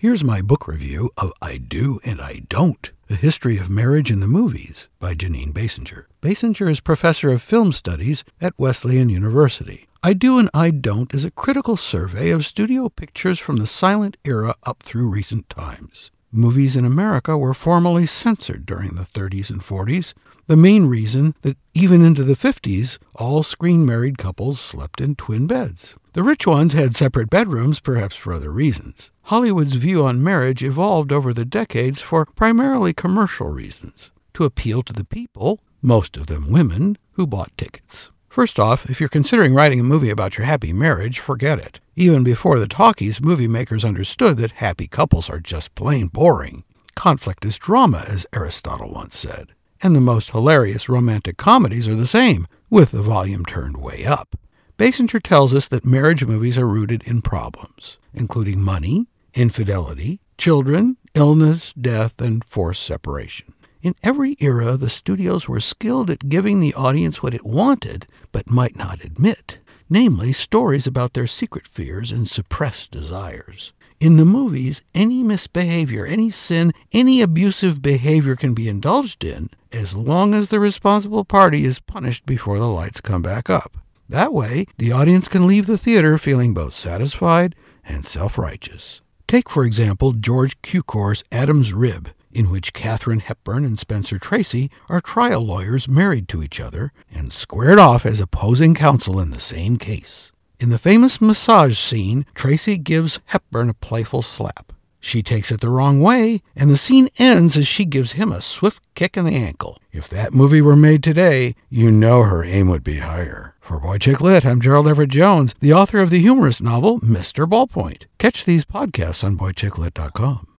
Here's my book review of I Do and I Don't A History of Marriage in the Movies by Jeanine Basinger. Basinger is professor of film studies at Wesleyan University. I Do and I Don't is a critical survey of studio pictures from the silent era up through recent times. Movies in America were formally censored during the 30s and 40s, the main reason that even into the 50s, all screen married couples slept in twin beds. The rich ones had separate bedrooms, perhaps for other reasons. Hollywood's view on marriage evolved over the decades for primarily commercial reasons to appeal to the people, most of them women, who bought tickets. First off, if you're considering writing a movie about your happy marriage, forget it. Even before the talkies, movie makers understood that happy couples are just plain boring. Conflict is drama, as Aristotle once said. And the most hilarious romantic comedies are the same, with the volume turned way up. Basinger tells us that marriage movies are rooted in problems, including money, infidelity, children, illness, death, and forced separation. In every era, the studios were skilled at giving the audience what it wanted, but might not admit, namely, stories about their secret fears and suppressed desires. In the movies, any misbehavior, any sin, any abusive behavior can be indulged in as long as the responsible party is punished before the lights come back up. That way, the audience can leave the theater feeling both satisfied and self righteous. Take, for example, George Cukor's Adam's Rib, in which Katharine Hepburn and Spencer Tracy are trial lawyers married to each other and squared off as opposing counsel in the same case. In the famous massage scene, Tracy gives Hepburn a playful slap. She takes it the wrong way, and the scene ends as she gives him a swift kick in the ankle. If that movie were made today, you know her aim would be higher. For Boy Chick Lit, I'm Gerald Everett Jones, the author of the humorous novel Mr. Ballpoint. Catch these podcasts on boychicklit.com.